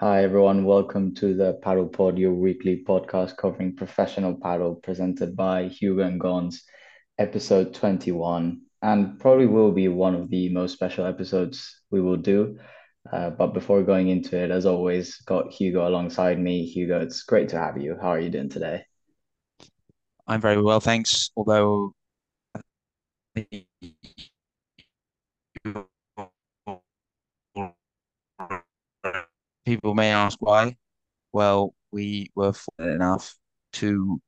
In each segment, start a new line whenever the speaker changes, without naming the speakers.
Hi, everyone. Welcome to the Padel Pod, your weekly podcast covering professional padel, presented by Hugo and Gons, episode 21, and probably will be one of the most special episodes we will do. Uh, but before going into it, as always, got Hugo alongside me. Hugo, it's great to have you. How are you doing today?
I'm very well, thanks. Although people may ask why. Well, we were fortunate enough to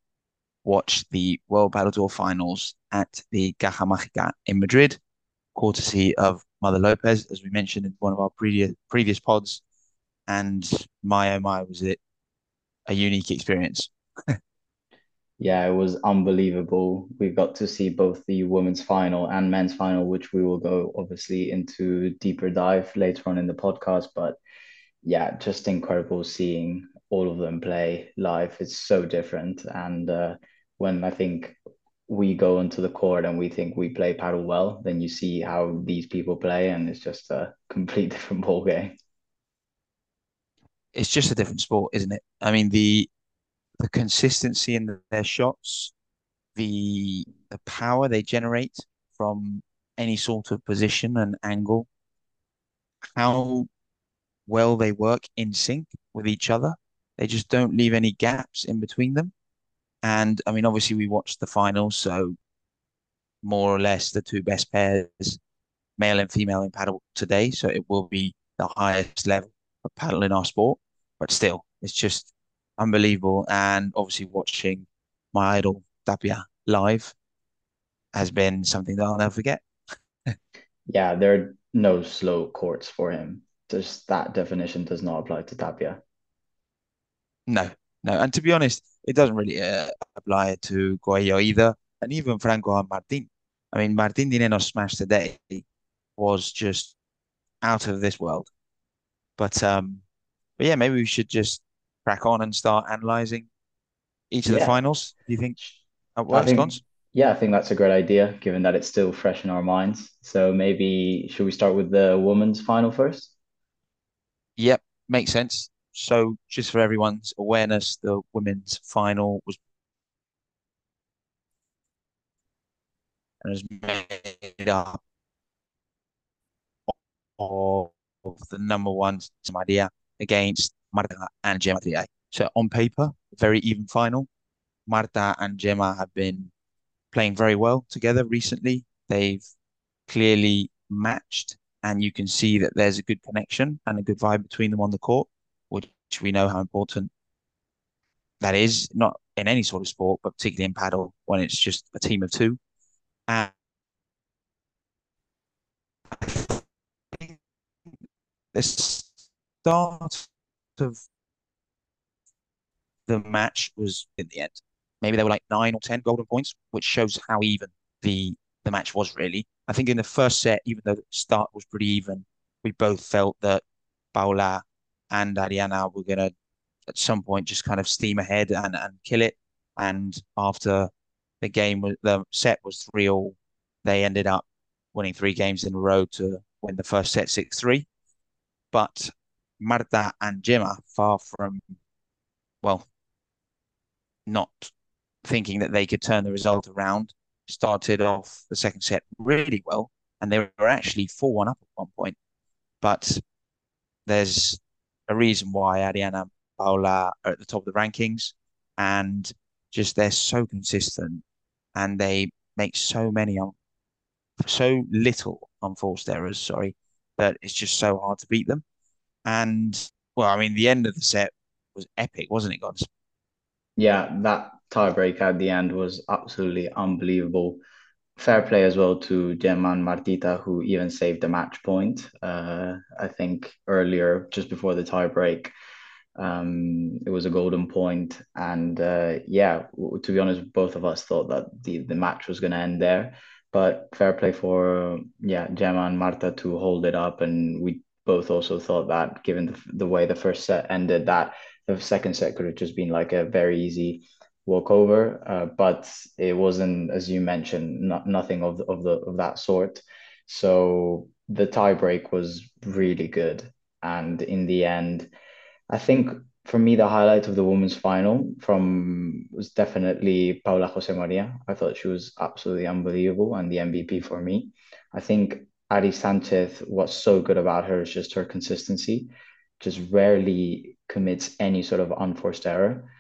watch the World Tour finals at the Caja Mágica in Madrid, courtesy of Mother Lopez, as we mentioned in one of our previous previous pods. And my oh my, was it a unique experience.
Yeah, it was unbelievable. We got to see both the women's final and men's final, which we will go obviously into deeper dive later on in the podcast. But yeah, just incredible seeing all of them play live. It's so different. And uh, when I think we go into the court and we think we play padel well, then you see how these people play, and it's just a complete different ball game.
It's just a different sport, isn't it? I mean, the the consistency in their shots, the the power they generate from any sort of position and angle, how well they work in sync with each other. They just don't leave any gaps in between them. And I mean, obviously, we watched the finals, so more or less the two best pairs, male and female in padel today. So it will be the highest level of padel in our sport. But still, it's just unbelievable. And obviously, watching my idol Tapia live has been something that I'll never forget.
Yeah, there are no slow courts for him. Just that definition does not apply to Tapia.
No, no. And to be honest, it doesn't really uh, apply to Coello either. And even Franco and Martin. I mean, Martin Di Nenno's smash today was just out of this world. But um, but yeah, maybe we should just crack on and start analyzing each of the finals. Do you think
I think yeah, I think that's a great idea, given that it's still fresh in our minds. So maybe should we start with the women's final first?
Yep, makes sense. So, just for everyone's awareness, the women's final was was made up of the number one Maria against Marta and Gemma. So, on paper, very even final. Marta and Gemma have been playing very well together recently. They've clearly matched, and you can see that there's a good connection and a good vibe between them on the court, which we know how important that is, not in any sort of sport, but particularly in padel when it's just a team of two. And the start of the match was in the end. Maybe there were like nine or ten golden points, which shows how even the the match was really. I think in the first set, even though the start was pretty even, we both felt that Paula and Ariana were gonna at some point just kind of steam ahead and, and kill it. And after the game the set was three all, they ended up winning three games in a row to win the first set six three. But Marta and Gemma, far from well, not thinking that they could turn the result around. Started off the second set really well, and they were actually 4 1 up at one point. But there's a reason why Ariana and Paula are at the top of the rankings, and just they're so consistent and they make so many, un- so little unforced errors, sorry, that it's just so hard to beat them. And well, I mean, the end of the set was epic, wasn't it, guys?
Yeah, that tiebreak at the end was absolutely unbelievable. Fair play as well to Gemma and Martita, who even saved the match point. Uh, I think earlier, just before the tiebreak, um, it was a golden point, and uh, yeah, to be honest, both of us thought that the the match was going to end there. But fair play for yeah Gemma and Marta to hold it up, and we both also thought that given the the way the first set ended, that the second set could have just been like a very easy walkover. Uh, but it wasn't, as you mentioned, not, nothing of the, of the of that sort. So the tiebreak was really good, and in the end. I think for me, the highlight of the women's final from was definitely Paula Josemaría. I thought she was absolutely unbelievable and the MVP for me. I think Ari Sanchez, what's so good about her is just her consistency, just rarely commits any sort of unforced error.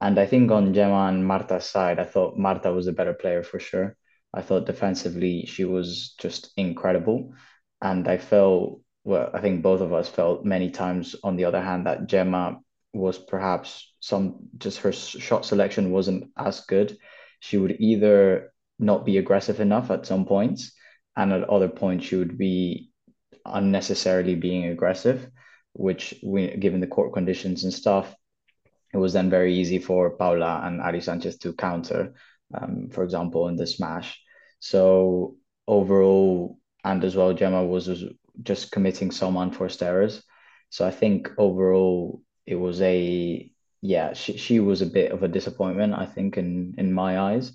And I think on Gemma and Marta's side, I thought Marta was a better player for sure. I thought defensively she was just incredible. And I felt, well, I think both of us felt many times on the other hand that Gemma was perhaps some just her shot selection wasn't as good. She would either not be aggressive enough at some points, and at other points she would be unnecessarily being aggressive, which we, given the court conditions and stuff, it was then very easy for Paula and Ari Sanchez to counter, um, for example, in the smash. So overall, and as well, Gemma was, was just committing some unforced errors. So I think overall, it was a yeah, she she was a bit of a disappointment, I think, in in my eyes.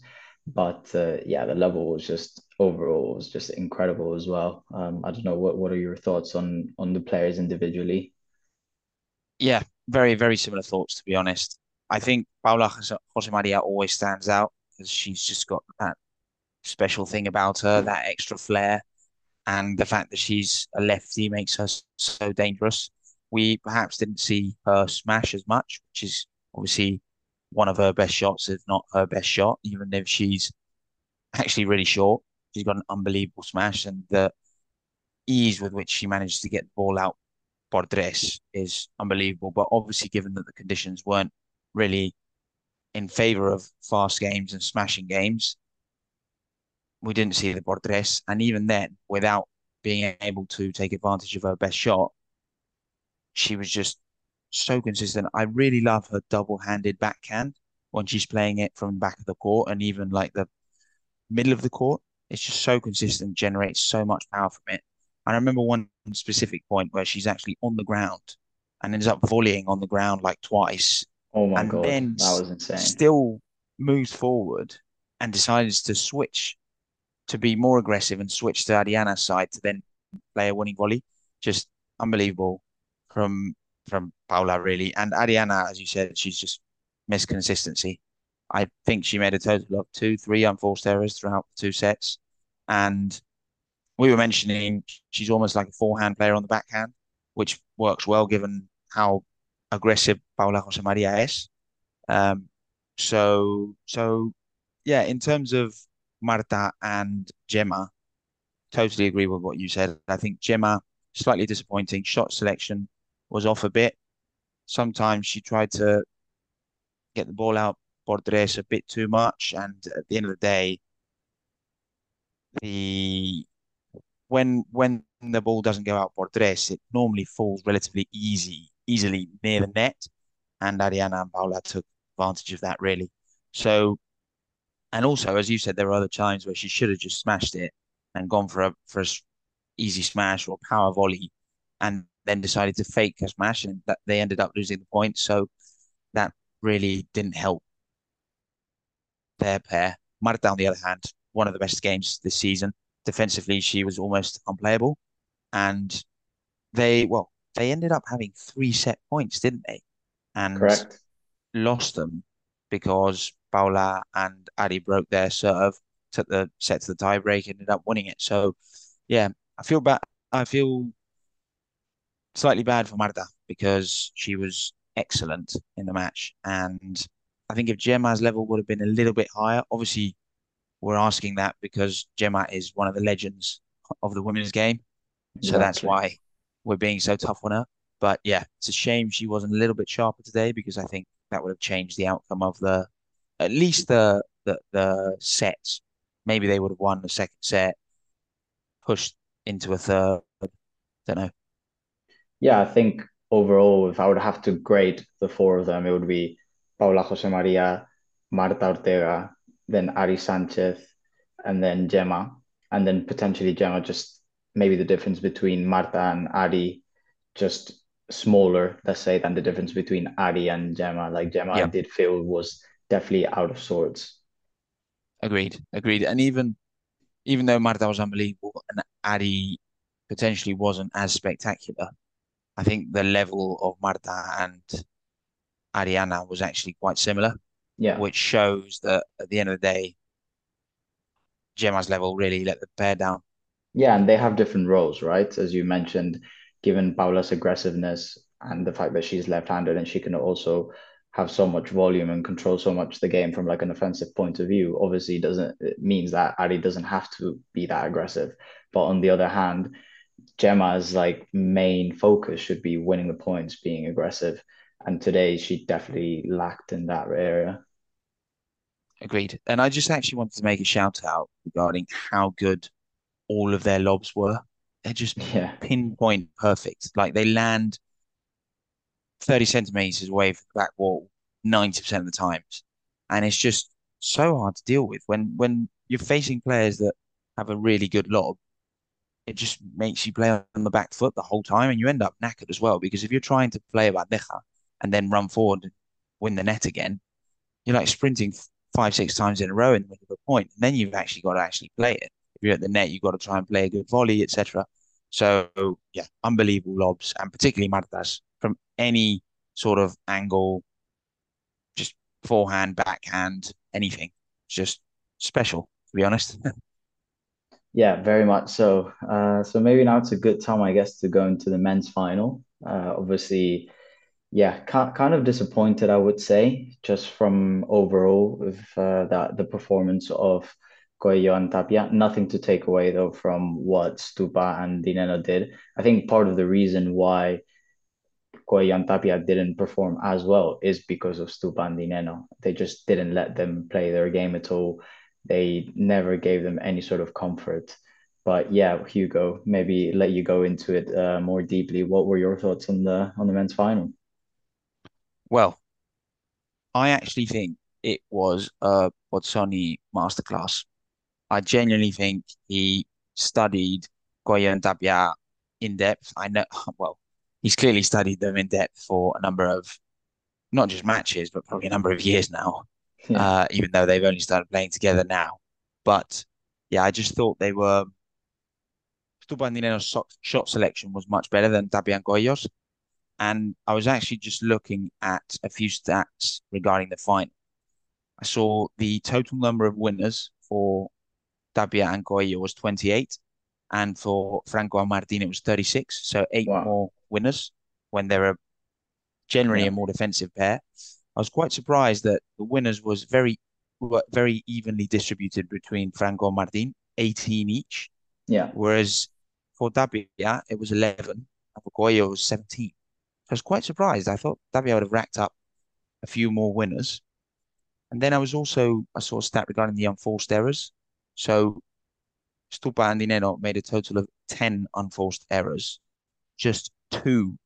But uh, yeah, the level was just overall was just incredible as well. Um, I don't know what what are your thoughts on on the players individually?
Yeah, very, very similar thoughts, to be honest. I think Paula Josemaría always stands out because she's just got that special thing about her, mm. that extra flair, and the fact that she's a lefty makes her so dangerous. We perhaps didn't see her smash as much, which is obviously one of her best shots, if not her best shot, even if she's actually really short. She's got an unbelievable smash, and the ease with which she managed to get the ball out por tres is unbelievable. But obviously, given that the conditions weren't really in favor of fast games and smashing games, we didn't see the por tres. And even then, without being able to take advantage of her best shot, she was just so consistent. I really love her double-handed backhand when she's playing it from the back of the court and even like the middle of the court. It's just so consistent, generates so much power from it. I remember one specific point where she's actually on the ground and ends up volleying on the ground like twice.
Oh my
and
God,
then
that was insane.
Still moves forward and decides to switch to be more aggressive and switch to Ariana's side to then play a winning volley. Just unbelievable from from Paula really. And Ariana, as you said, she's just missed consistency. I think she made a total of two, three unforced errors throughout the two sets. And we were mentioning she's almost like a forehand player on the backhand, which works well given how aggressive Paula Josemaría is. Um, so, so yeah, in terms of Marta and Gemma, totally agree with what you said. I think Gemma slightly disappointing shot selection was off a bit. Sometimes she tried to get the ball out por tres a bit too much, and at the end of the day, the when when the ball doesn't go out por tres, it normally falls relatively easy easily near the net, and Ariana and Paula took advantage of that really. So, and also as you said, there were other times where she should have just smashed it and gone for a for a easy smash or power volley, and then decided to fake a smash, and that they ended up losing the point. So that really didn't help their pair. Marta, on the other hand, one of the best games this season. Defensively, she was almost unplayable, and they well they ended up having three set points, didn't they? And
Correct.
lost them because Paula and Ari broke their serve, took the set to the tiebreak, ended up winning it. So, yeah, I feel bad. I feel slightly bad for Marta because she was excellent in the match. And I think if Gemma's level would have been a little bit higher, obviously we're asking that because Gemma is one of the legends of the women's game. So exactly. that's why we're being so tough on her. But yeah, it's a shame she wasn't a little bit sharper today because I think that would have changed the outcome of the at least the the, the sets. Maybe they would have won the second set, pushed into a third. Don't know.
Yeah, I think overall, if I would have to grade the four of them, it would be Paula Josemaría, Marta Ortega, then Ari Sanchez, and then Gemma, and then potentially Gemma. Just maybe the difference between Marta and Ari, just smaller, let's say, than the difference between Ari and Gemma. Like Gemma, yeah. Did feel was definitely out of sorts.
Agreed, agreed, and even even though Marta was unbelievable and Ari potentially wasn't as spectacular, I think the level of Marta and Ariana was actually quite similar,
Yeah.
which shows that at the end of the day, Gemma's level really let the pair down.
Yeah, and they have different roles, right? As you mentioned, given Paula's aggressiveness and the fact that she's left-handed and she can also have so much volume and control so much the game from like an offensive point of view, obviously doesn't it means that Ari doesn't have to be that aggressive. But on the other hand, Gemma's like main focus should be winning the points, being aggressive. And today she definitely lacked in that area.
Agreed. And I just actually wanted to make a shout out regarding how good all of their lobs were. They're just
Yeah.
pinpoint perfect. Like they land 30 centimeters away from the back wall 90% of the times. And it's just so hard to deal with when when you're facing players that have a really good lob, it just makes you play on the back foot the whole time and you end up knackered as well. Because if you're trying to play about bandeja and then run forward and win the net again, you're like sprinting five, six times in a row in the middle of a point. And then you've actually got to actually play it. If you're at the net, you've got to try and play a good volley, etc. So yeah, unbelievable lobs and particularly Martas from any sort of angle, just forehand, backhand, anything. It's just special, to be honest.
Yeah, very much so. Uh, so maybe now it's a good time, I guess, to go into the men's final. Uh, obviously, yeah, kind of disappointed, I would say, just from overall with uh, that the performance of Coello and Tapia. Nothing to take away though from what Stupa and Di Nenno did. I think part of the reason why Coello and Tapia didn't perform as well is because of Stupa and Di Nenno. They just didn't let them play their game at all. They never gave them any sort of comfort. But yeah, Hugo, maybe let you go into it uh, more deeply. What were your thoughts on the on the men's final?
Well, I actually think it was a Pozzoni masterclass. I genuinely think he studied Coello and Tapia in depth. I know, well, he's clearly studied them in depth for a number of not just matches, but probably a number of years now.
Yeah,
Uh, even though they've only started playing together now. But yeah, I just thought they were Stupa and Di Nenno's shot, shot selection was much better than Tapia and Coello's. And I was actually just looking at a few stats regarding the final. I saw the total number of winners for Tapia and Coello was 28, and for Franco and Martin it was 36. So eight
wow.
more winners when they're a, generally
Yeah,
a more defensive pair. I was quite surprised that the winners was very very evenly distributed between Franco and Martin, 18 each,
yeah,
whereas for Tapia it was 11, and for Coello it was 17. I was quite surprised. I thought Tapia would have racked up a few more winners. And then I was also I saw a stat regarding the unforced errors. So Stupa and Di Nenno made a total of 10 unforced errors, just two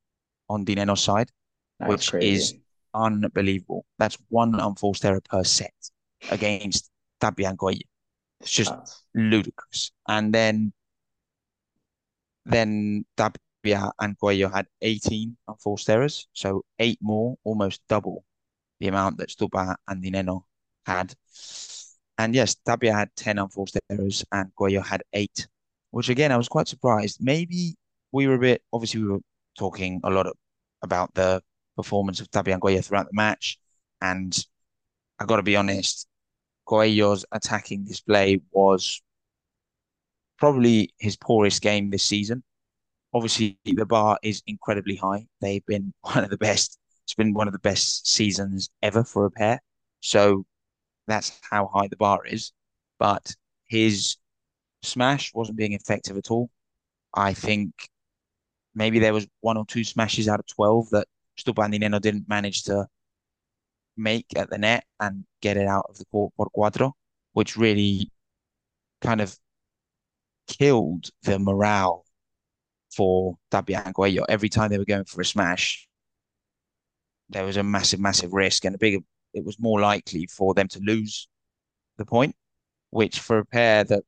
on Di Nenno's side,
that's
which is unbelievable. That's one unforced error per set against Tapia and Coello. It's just
That's
ludicrous. And then then And Coello had 18 unforced errors, so eight more, almost double the amount that Stupa and Di Nenno had. And yes, Tapia had 10 unforced errors and Coello had eight, which again, I was quite surprised. Maybe we were a bit, obviously, we were talking a lot of, about the performance of Tapia and Coello throughout the match. And I got to be honest, Coello's attacking display was probably his poorest game this season. Obviously, the bar is incredibly high. They've been one of the best. It's been one of the best seasons ever for a pair. So that's how high the bar is. But his smash wasn't being effective at all. I think maybe there was one or two smashes out of 12 that Stupa and Di Nenno didn't manage to make at the net and get it out of the court por cuatro, which really kind of killed the morale for Tapia and Every time they were going for a smash, there was a massive, massive risk and a bigger, it was more likely for them to lose the point, which for a pair that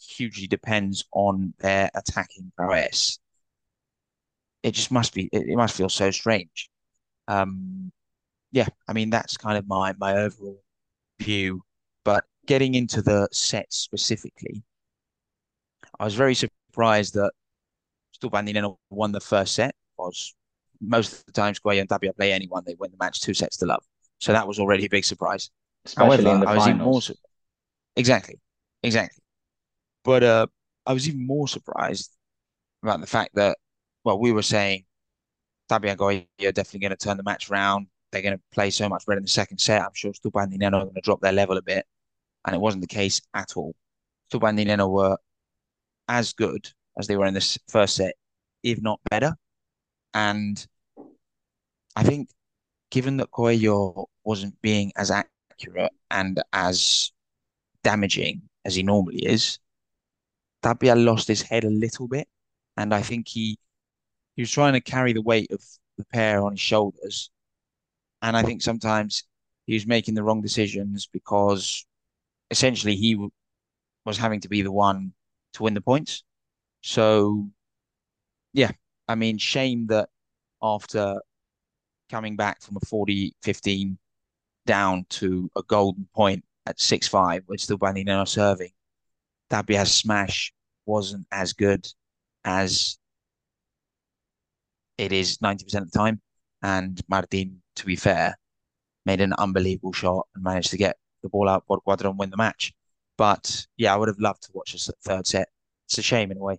hugely depends on their attacking prowess, it just must be, it, it must feel so strange. Um, yeah, I mean, that's kind of my, my overall view. But getting into the set specifically, I was very surprised that Stupa and Di Nenno won the first set because most of the times Coello and Tapia play anyone, they win the match two sets to love. So that was already a big surprise.
Especially However, in the I was
even more exactly, exactly. But uh, I was even more surprised about the fact that, well, we were saying Tapia and Coello are definitely going to turn the match around. They're going to play so much better in the second set. I'm sure Stupa and are going to drop their level a bit. And it wasn't the case at all. Stupa and were as good as they were in this first set, if not better. And I think given that Coello wasn't being as accurate and as damaging as he normally is, Tapia lost his head a little bit. And I think he he was trying to carry the weight of the pair on his shoulders. And I think sometimes he was making the wrong decisions because essentially he was having to be the one to win the points. So, yeah, I mean, shame that after coming back from a 40 15 down to a golden point at 6 5, with still Bandinero serving, Tapia's smash wasn't as good as it is 90% of the time. And Martin, to be fair, made an unbelievable shot and managed to get the ball out por cuatro and win the match. But yeah, I would have loved to watch a third set. It's a shame in a way.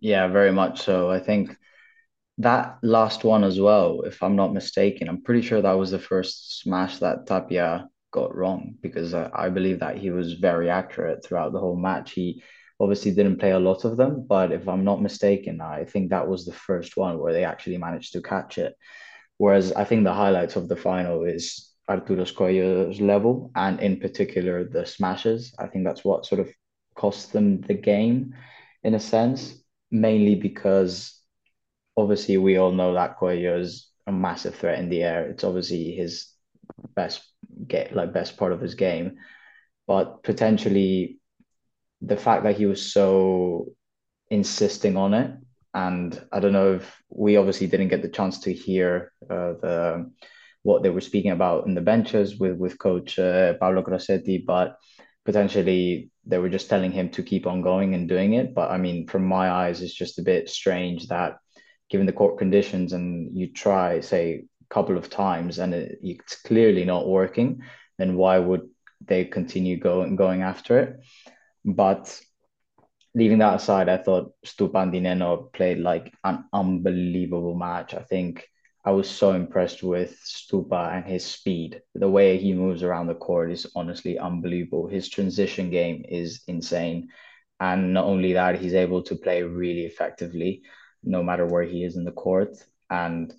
Yeah, very much so. I think that last one as well, if I'm not mistaken, I'm pretty sure that was the first smash that Tapia got wrong because I, I believe that he was very accurate throughout the whole match. He obviously didn't play a lot of them, but if I'm not mistaken, I think that was the first one where they actually managed to catch it. Whereas I think the highlights of the final is Arturo Coello's level and in particular the smashes. I think that's what sort of cost them the game in a sense, mainly because obviously we all know that Coello is a massive threat in the air. It's obviously his best get like best part of his game, but potentially the fact that he was so insisting on it, and I don't know if we obviously didn't get the chance to hear uh, the what they were speaking about in the benches with with coach uh, Paolo Grossetti, but potentially they were just telling him to keep on going and doing it. But I mean, from my eyes, it's just a bit strange that given the court conditions and you try say a couple of times and it, it's clearly not working, then why would they continue going going after it? But leaving that aside, I thought Stupan Di Nenno played like an unbelievable match. I think I was so impressed with Stupa and his speed. The way he moves around the court is honestly unbelievable. His transition game is insane. And not only that, he's able to play really effectively no matter where he is in the court. And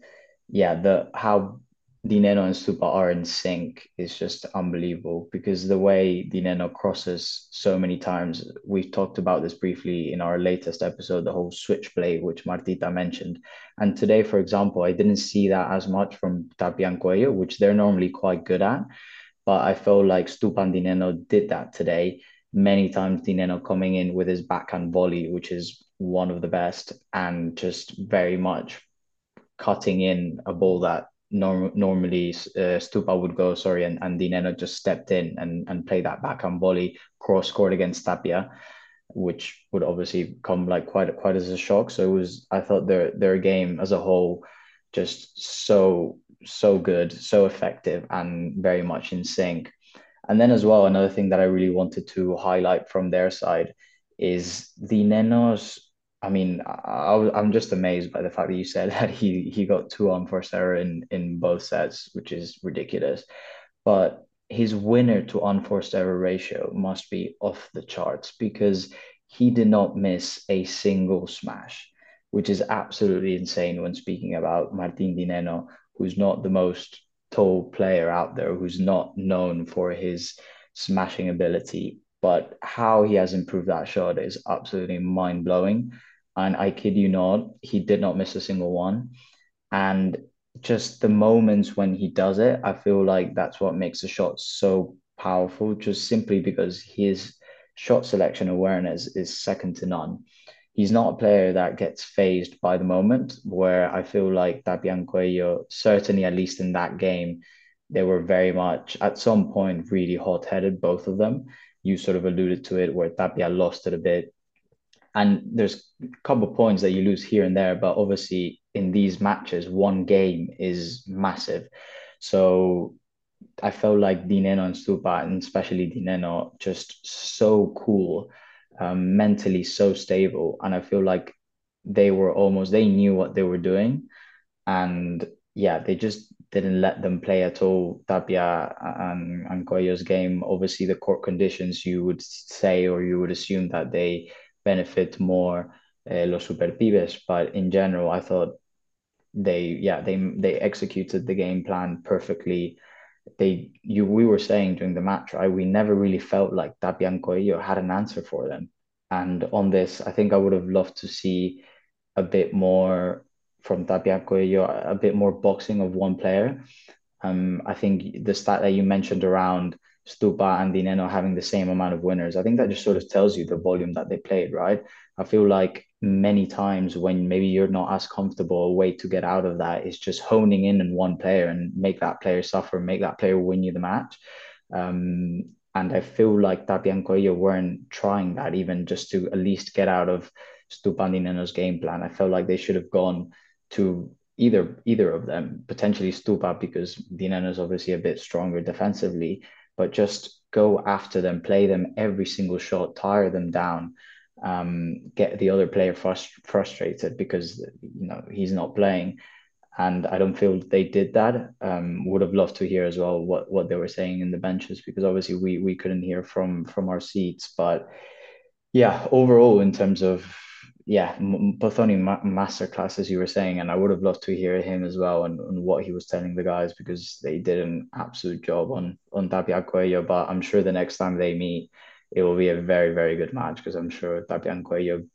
yeah, the how Di Nenno and Stupa are in sync is just unbelievable because the way Di Nenno crosses so many times, we've talked about this briefly in our latest episode, the whole switch play, which Martita mentioned. And today, for example, I didn't see that as much from Tapia Coello, which they're normally quite good at. But I felt like Stupan Di Nenno did that today. Many times Di Nenno coming in with his backhand volley, which is one of the best, and just very much cutting in a ball that norm- normally uh, Stupa would go, sorry, and, and Di Nenno just stepped in and, and played that backhand volley, cross court against Tapia, which would obviously come like quite quite as a shock. So it was, I thought their their game as a whole just so so good, so effective, and very much in sync. And then as well, another thing that I really wanted to highlight from their side is the Di Nenno's I mean, I, I'm just amazed by the fact that you said that he he got two unforced error in in both sets, which is ridiculous. But his winner to unforced error ratio must be off the charts because he did not miss a single smash, which is absolutely insane when speaking about Martin Di Nenno, who's not the most tall player out there, who's not known for his smashing ability. But how he has improved that shot is absolutely mind blowing. And I kid you not, he did not miss a single one. And just the moments when he does it, I feel like that's what makes the shot so powerful, just simply because his shot selection awareness is second to none. He's not a player that gets phased by the moment, where I feel like Tapian Coello, certainly at least in that game, they were very much at some point really hot headed, both of them. You sort of alluded to it where Tapia lost it a bit And there's a couple of points that you lose here and there, but obviously in these matches, one game is massive. So I felt like Di Nenno and Stupa, and especially Di Nenno, just so cool, um, mentally so stable. And I feel like they were almost, they knew what they were doing. And yeah, they just didn't let them play at all. Tapia and, and Coello's game, obviously the court conditions, you would say, or you would assume that they benefit more uh, Los Superpibes. But in general, I thought they, yeah, they, they executed the game plan perfectly they you we were saying during the match, right? We never really felt like Tapia and Coello had an answer for them. And on this, I think I would have loved to see a bit more from Tapia and Coello, a bit more boxing of one player. Um, I think the stat that you mentioned around Stupa and Di Nenno having the same amount of winners, I think that just sort of tells you the volume that they played, right? I feel like many times when maybe you're not as comfortable, a way to get out of that is just honing in on one player and make that player suffer, make that player win you the match. Um, and I feel like Tapia and Coello weren't trying that even just to at least get out of Stupa and Di Nenno's game plan. I felt like they should have gone to either either of them, potentially Stupa because Di Nenno is obviously a bit stronger defensively, but just go after them, play them every single shot, tire them down um, get the other player frust- frustrated because you know he's not playing. And I don't feel they did that. Um, would have loved to hear as well what, what they were saying in the benches because obviously we we couldn't hear from from our seats. But yeah, overall in terms of yeah, Pozzoni ma- masterclass as you were saying, and I would have loved to hear him as well and, and what he was telling the guys because they did an absolute job on on Tapia Coello. But I'm sure the next time they meet, it will be a very, very good match because I'm sure Tapia and Coello,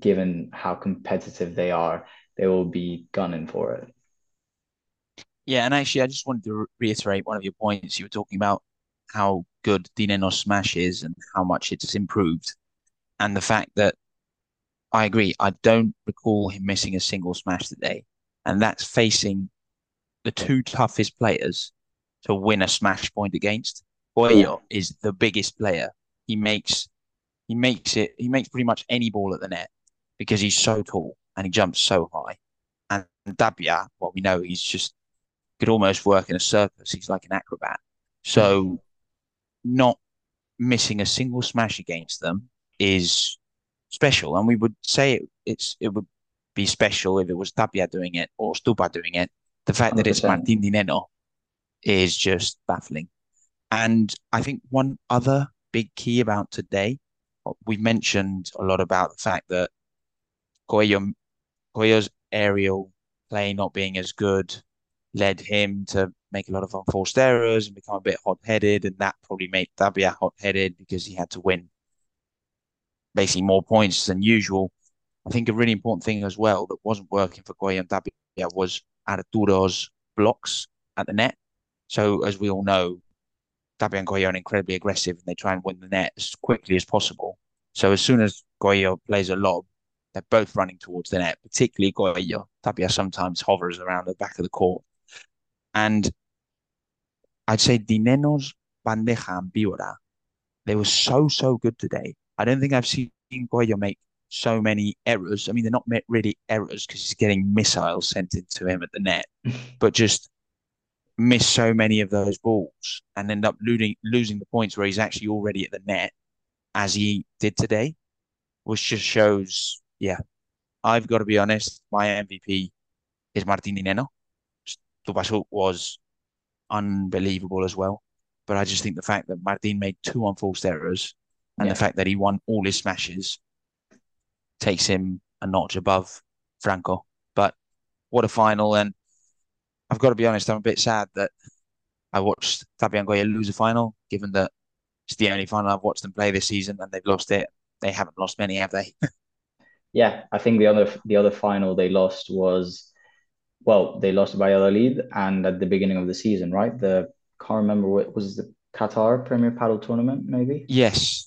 given how competitive they are, they will be gunning for it.
Yeah, and actually, I just wanted to reiterate one of your points. You were talking about how good Di Nenno's smash is and how much it's improved, and the fact that I agree. I don't recall him missing a single smash today, and that's facing the two toughest players to win a smash point against. Yeah. is the biggest player he makes he makes it he makes pretty much any ball at the net because he's so tall and he jumps so high. And Tapia, well, we know he's just could almost work in a circus. He's like an acrobat. So not missing a single smash against them is special. And we would say it, it's it would be special if it was Tapia doing it or Stupa doing it. The fact 100%. that it's Martin Di Nenno is just baffling. And I think one other big key about today. We mentioned a lot about the fact that Coello, Coello's aerial play not being as good led him to make a lot of unforced errors and become a bit hot headed. And that probably made Tapia hot headed because he had to win basically more points than usual. I think a really important thing as well that wasn't working for and Tapia was Arturo's blocks at the net. So, as we all know, Tapia and Coello are incredibly aggressive and they try and win the net as quickly as possible. So as soon as Coello plays a lob, they're both running towards the net, particularly Coello. Tapia sometimes hovers around the back of the court. And I'd say Di Nenno's Bandeja and Vivora, they were so, so good today. I don't think I've seen Coello make so many errors. I mean, they're not really errors because he's getting missiles sent into him at the net, but just miss so many of those balls and end up losing losing the points where he's actually already at the net, as he did today, which just shows, yeah, I've got to be honest, my MVP is Martin Di Nenno. Tupasu was unbelievable as well. But I just think the fact that Martin made two unforced errors and yeah. the fact that he won all his smashes takes him a notch above Franco. But what a final. And I've got to be honest, I'm a bit sad that I watched Tapia Coello lose a final, given that it's the only final I've watched them play this season and they've lost it. They haven't lost many, have they?
yeah, I think the other the other final they lost was well, they lost by Valladolid and at the beginning of the season, right? The can't remember what was the Qatar Premier Padel Tournament, maybe.
Yes.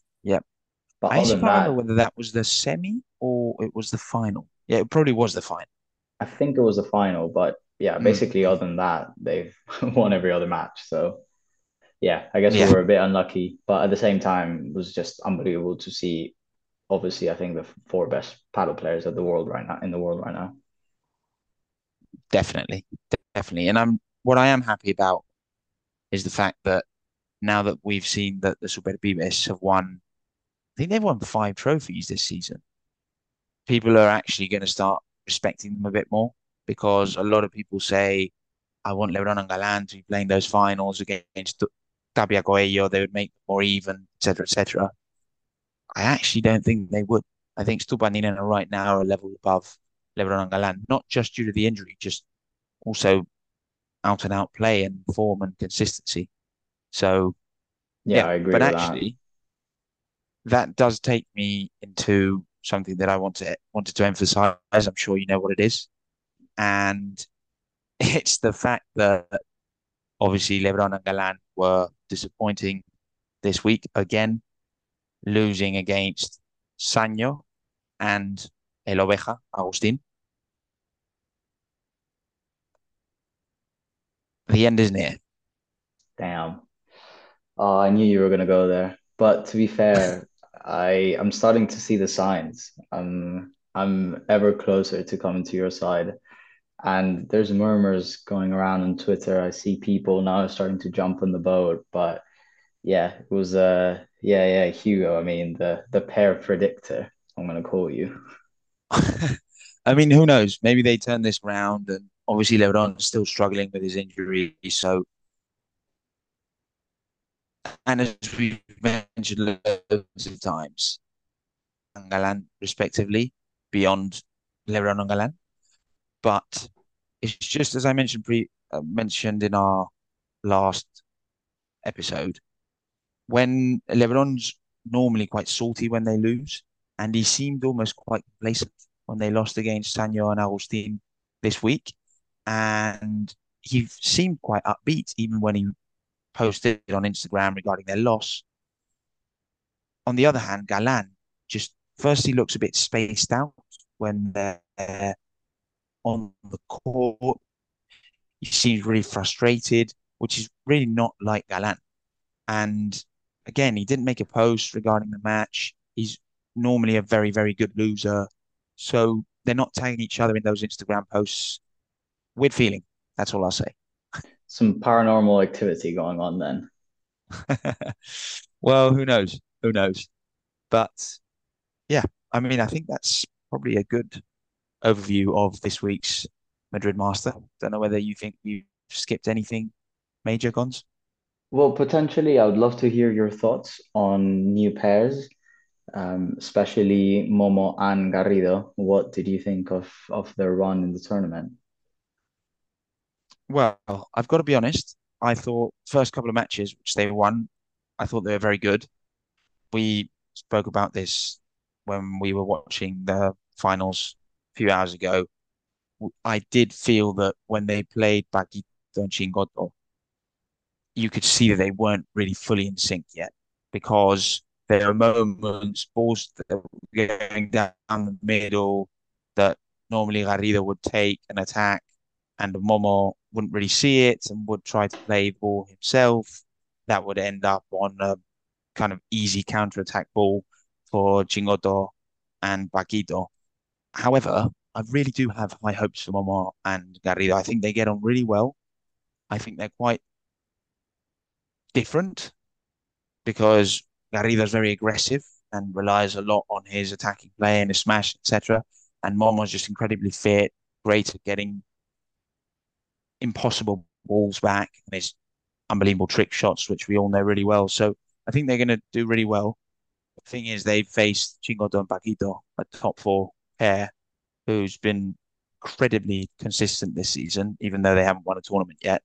But I can't remember whether that was the semi or it was the final. Yeah, it probably was the final.
I think it was the final, but yeah, hmm. basically, mm. other than that, they've won every other match. So, yeah, I guess yeah. we were a bit unlucky, but at the same time, it was just unbelievable to see obviously I think the four best padel players of the world right now in the world right now.
Definitely, definitely. And I'm what I am happy about is the fact that now that we've seen that the Superpibes have won, I think they've won five trophies this season. People are actually going to start respecting them a bit more because a lot of people say, I want Lebron and Galan to be playing those finals against Tapia Coello. They would make more even, etc., etc. I actually don't think they would. I think Stupa are right now a level above Lebron and Galan, not just due to the injury, just also out and out play and form and consistency. So,
yeah, yeah I agree.
But actually, that. That does take me into something that I want to wanted to emphasize. I'm sure you know what it is, and it's the fact that obviously Lebron and Galan were disappointing this week again, losing against Sanyo and El Oveja, Agustin. The end is near.
Damn. Oh, I knew you were gonna go there. But to be fair, I I'm starting to see the signs. I'm I'm ever closer to coming to your side. And there's murmurs going around on Twitter. I see people now starting to jump on the boat. But yeah, it was uh yeah, yeah, Hugo. I mean the the pair predictor, I'm gonna call you.
I mean, who knows? Maybe they turn this round and obviously Lebron's still struggling with his injury. So and as we've mentioned loads of times, Galan respectively, beyond Lebron and Galan. But it's just as I mentioned pre uh, mentioned in our last episode, when Lebron's normally quite salty when they lose, and he seemed almost quite complacent when they lost against Sanyo and Agustin this week, and he seemed quite upbeat even when he posted on Instagram regarding their loss. On the other hand, Galan just first he looks a bit spaced out when they're on the court. He seems really frustrated, which is really not like Galan. And again, he didn't make a post regarding the match. He's normally a very, very good loser. So they're not tagging each other in those Instagram posts. Weird feeling. That's all I'll say
some paranormal activity going on then.
well, who knows? Who knows? But yeah, I mean, I think that's probably a good overview of this week's Madrid Master. Don't know whether you think you skipped anything major, Gons.
Well, potentially, I would love to hear your thoughts on new pairs, um, especially Momo and Garrido. What did you think of of their run in the tournament?
Well, I've got to be honest. I thought first couple of matches which they won, I thought they were very good. We spoke about this when we were watching the finals a few hours ago. I did feel that when they played Paquito and Chingoto, you could see that they weren't really fully in sync yet because there are moments, balls that were going down the middle that normally Garrido would take an attack, and Momo wouldn't really see it and would try to play ball himself. That would end up on a kind of easy counter attack ball for Chingoto and Paquito. However, I really do have high hopes for Momo and Garrido. I think they get on really well. I think they're quite different because Garrido's very aggressive and relies a lot on his attacking play and his smash, etc. And Momo's just incredibly fit, great at getting impossible balls back and his unbelievable trick shots, which we all know really well. So I think they're going to do really well. The thing is, they've faced Chingoto and Paquito, a top four pair, who's been incredibly consistent this season, even though they haven't won a tournament yet.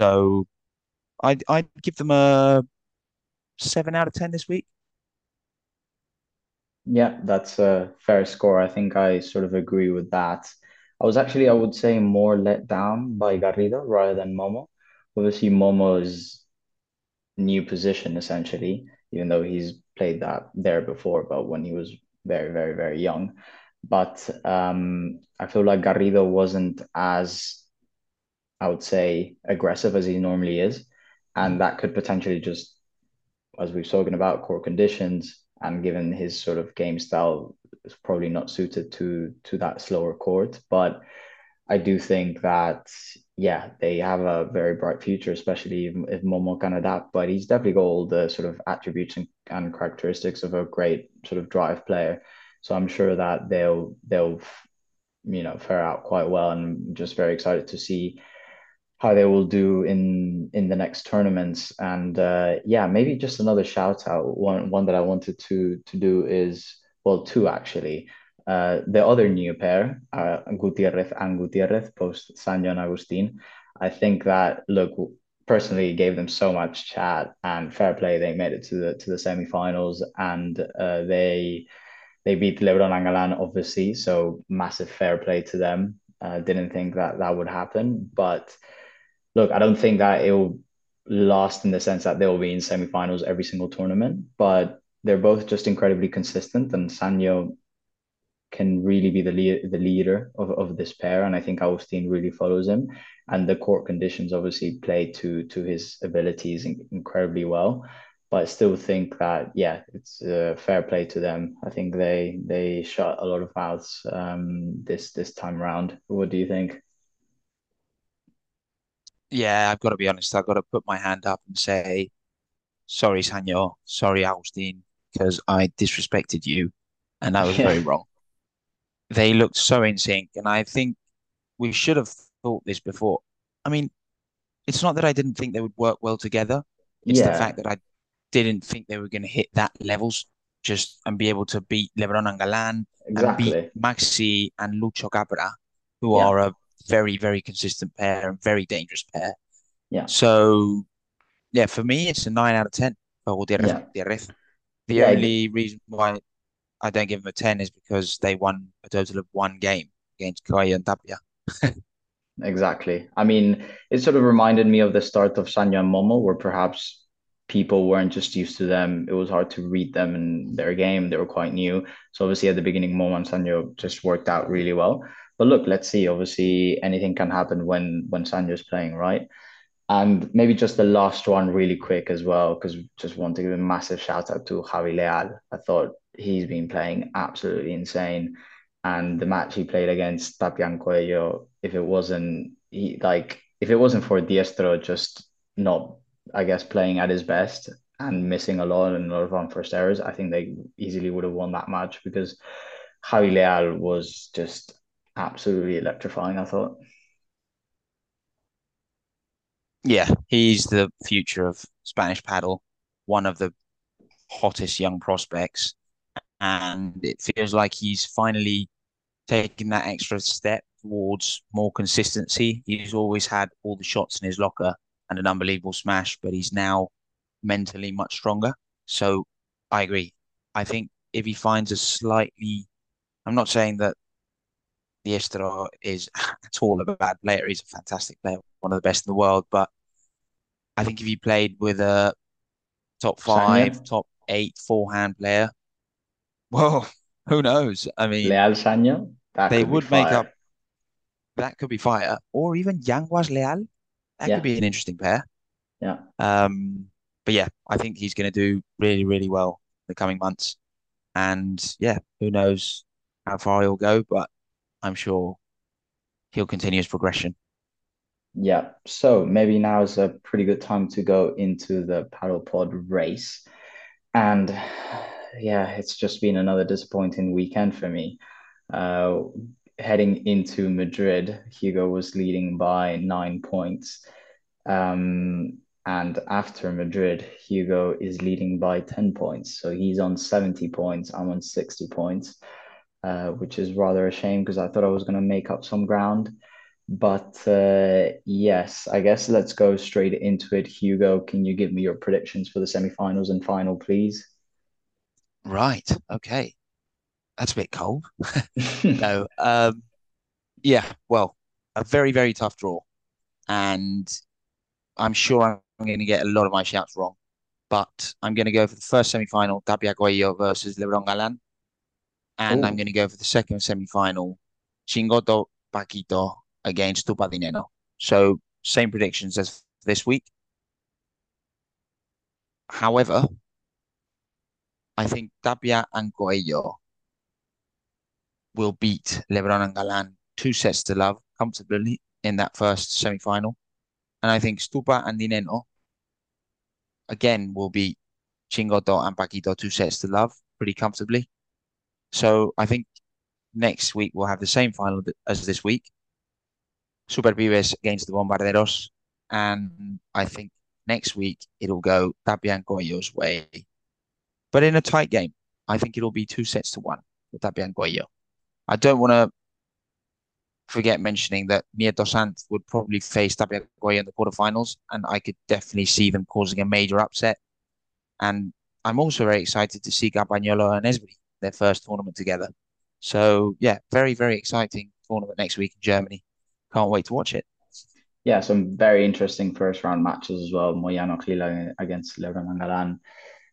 So I'd, I'd give them a seven out of 10 this week.
Yeah, that's a fair score. I think I sort of agree with that. I was actually, I would say, more let down by Garrido rather than Momo. Obviously, Momo's new position, essentially, even though he's played that there before, but when he was very, very, very young. But um, I feel like Garrido wasn't as, I would say, aggressive as he normally is. And that could potentially just, as we've spoken about, core conditions, and given his sort of game style, is probably not suited to to that slower court. But I do think that yeah, they have a very bright future, especially if, if Momo can adapt. But he's definitely got all the sort of attributes and, and characteristics of a great sort of drive player. So I'm sure that they'll they'll you know fare out quite well, and just very excited to see how they will do in in the next tournaments. And uh, yeah, maybe just another shout out. One one that I wanted to to do is well, two actually. Uh, the other new pair, uh, Gutierrez and Gutierrez, post San and Agustin. I think that look personally gave them so much chat and fair play. They made it to the to the semifinals and uh, they they beat LeBron and Galan obviously, so massive fair play to them. Uh, didn't think that that would happen, but look, I don't think that it will last in the sense that they will be in semifinals every single tournament, but they're both just incredibly consistent. And Sanyo can really be the the leader of, of this pair, and I think Agustin really follows him. And the court conditions obviously play to to his abilities incredibly well. But I still think that yeah, it's fair play to them. I think they they shut a lot of mouths um, this this time around. What do you think?
Yeah, I've got to be honest. I've got to put my hand up and say, sorry, Sanyo, sorry, Agustin, because I disrespected you, and that was
Yeah,
very wrong. They looked so in sync, and I think we should have thought this before. I mean, it's not that I didn't think they would work well together. It's the fact that I didn't think they were going to hit that levels just and be able to beat Lebron and Galan and beat
exactly.
Maxi and Lucho Capra, who
Yeah,
are a very, very consistent pair and very dangerous pair.
yeah,
So yeah, for me, it's a nine out of ten for Gutierrez.
yeah.
The
yeah.
only reason why I don't give them a ten is because they won a total of one game against Coello and Tapia.
Exactly. I mean, it sort of reminded me of the start of Sanyo and Momo, where perhaps people weren't just used to them. It was hard to read them in their game. They were quite new. So obviously at the beginning, Momo and Sanyo just worked out really well. But look, let's see. Obviously, anything can happen when when Sanyo's playing, right? And maybe just the last one really quick as well, because just want to give a massive shout out to Javi Leal. I thought he's been playing absolutely insane. And the match he played against Tapian Coello, if it wasn't he like if it wasn't for Diestro just not, I guess, playing at his best and missing a lot and a lot of unforced errors, I think they easily would have won that match because Javi Leal was just absolutely electrifying, I thought.
Yeah, he's the future of Spanish padel, one of the hottest young prospects, and it feels like he's finally taking that extra step towards more consistency. He's always had all the shots in his locker and an unbelievable smash, but he's now mentally much stronger. So I agree. I think if he finds a slightly, I'm not saying that Diestro is at all a bad player. He's a fantastic player, one of the best in the world. But I think if he played with a top
Sanya,
five, top eight forehand player, well, who knows? I mean,
Leal Sanya,
they would make up that could be fire, or even Yanguas Leal. That could be an interesting pair.
yeah,
Um, but yeah, I think he's going to do really, really well in the coming months. And yeah, who knows how far he'll go, but I'm sure he'll continue his progression.
yeah. So maybe now is a pretty good time to go into the Padel Pod race. And yeah, it's just been another disappointing weekend for me. Uh, heading into Madrid, Hugo was leading by nine points. Um, and after Madrid, Hugo is leading by 10 points. So he's on 70 points. I'm on 60 points, uh, which is rather a shame because I thought I was going to make up some ground. But uh, yes, I guess let's go straight into it. Hugo, can you give me your predictions for the semifinals and final, please?
Right. Okay. That's a bit cold. No. Um, yeah. Well, a very, very tough draw. And I'm sure I'm going to get a lot of my shouts wrong. But I'm going to go for the first semi-final, Tapia Coello versus Lebron Galan. And I'm
Oh,
going to go for the second semi-final, Chingoto Paquito against Stupa Di Nenno. So same predictions as this week. However, I think Tapia and Coello will beat Lebron and Galan two sets to love comfortably in that first semi final. And I think Stupa and Di Nenno again will beat Chingoto and Paquito two sets to love pretty comfortably. So I think next week we'll have the same final as this week. Superpibes against the Bombarderos. And I think next week it'll go and Coello's way. But in a tight game, I think it'll be two sets to one with Tapia and I don't want to forget mentioning that Nieto Sanz would probably face Tapia Coello in the quarterfinals, and I could definitely see them causing a major upset. And I'm also very excited to see Campagnolo and Esbri, their first tournament together. So yeah, very, very exciting tournament next week in Germany. Can't wait to watch it.
Yeah, some very interesting first round matches as well. Moyano Klila against Lebron and Galan,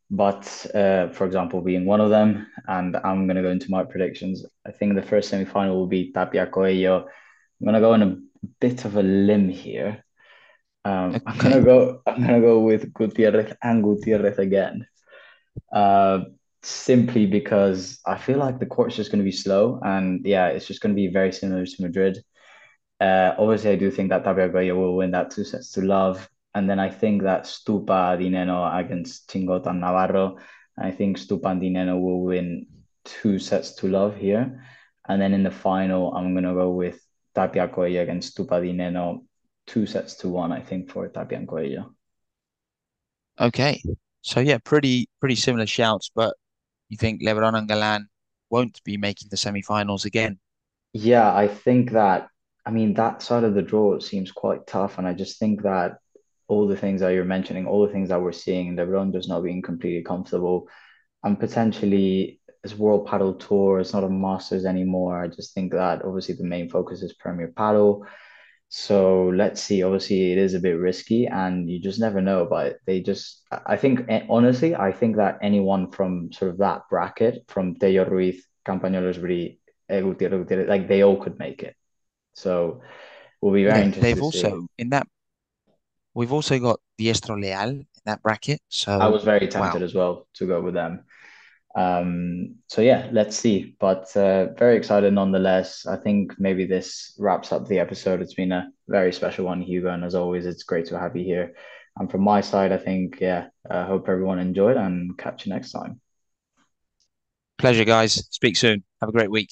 But uh, for example, being one of them, and I'm going to go into my predictions. I think the first semi final will be Tapia Coello. I'm going to go on a bit of a limb here. Um, okay. I'm going to go. I'm going to go with Gutierrez and Gutierrez again. Uh, simply because I feel like the court's just going to be slow, and yeah, it's just going to be very similar to Madrid. Uh, obviously, I do think that Coello will win that two sets to love. And then I think that Stupa Di Nenno against Chingoto and Navarro. I think Stupa and Di Nenno will win two sets to love here. And then in the final, I'm going to go with Tapia Coello against Stupa Di Nenno, two sets to one, I think, for Tapia and Coello.
Okay. So, yeah, pretty pretty similar shouts, but you think Lebron and Galan won't be making the semi-finals again?
Yeah, I think that I mean, that side of the draw seems quite tough. And I just think that all the things that you're mentioning, all the things that we're seeing, LeBron just not being completely comfortable, and potentially this World Padel Tour, it's not a Masters anymore. I just think that obviously the main focus is Premier Padel. So let's see. Obviously, it is a bit risky, and you just never know. But they just, I think, eh, honestly, I think that anyone from sort of that bracket, from Tello Ruiz, Campagnolo Esbri, Gutierrez, like they all could make it. So we'll be very yeah, interested.
They've also see. in that we've also got Diestro Leal in that bracket. So
I was very tempted wow. as well to go with them. Um, so yeah, let's see. But uh, very excited nonetheless. I think maybe this wraps up the episode. It's been a very special one, Hugo, and as always, it's great to have you here. And from my side, I think yeah, I hope everyone enjoyed and catch you next time.
Pleasure, guys. Speak soon. Have a great week.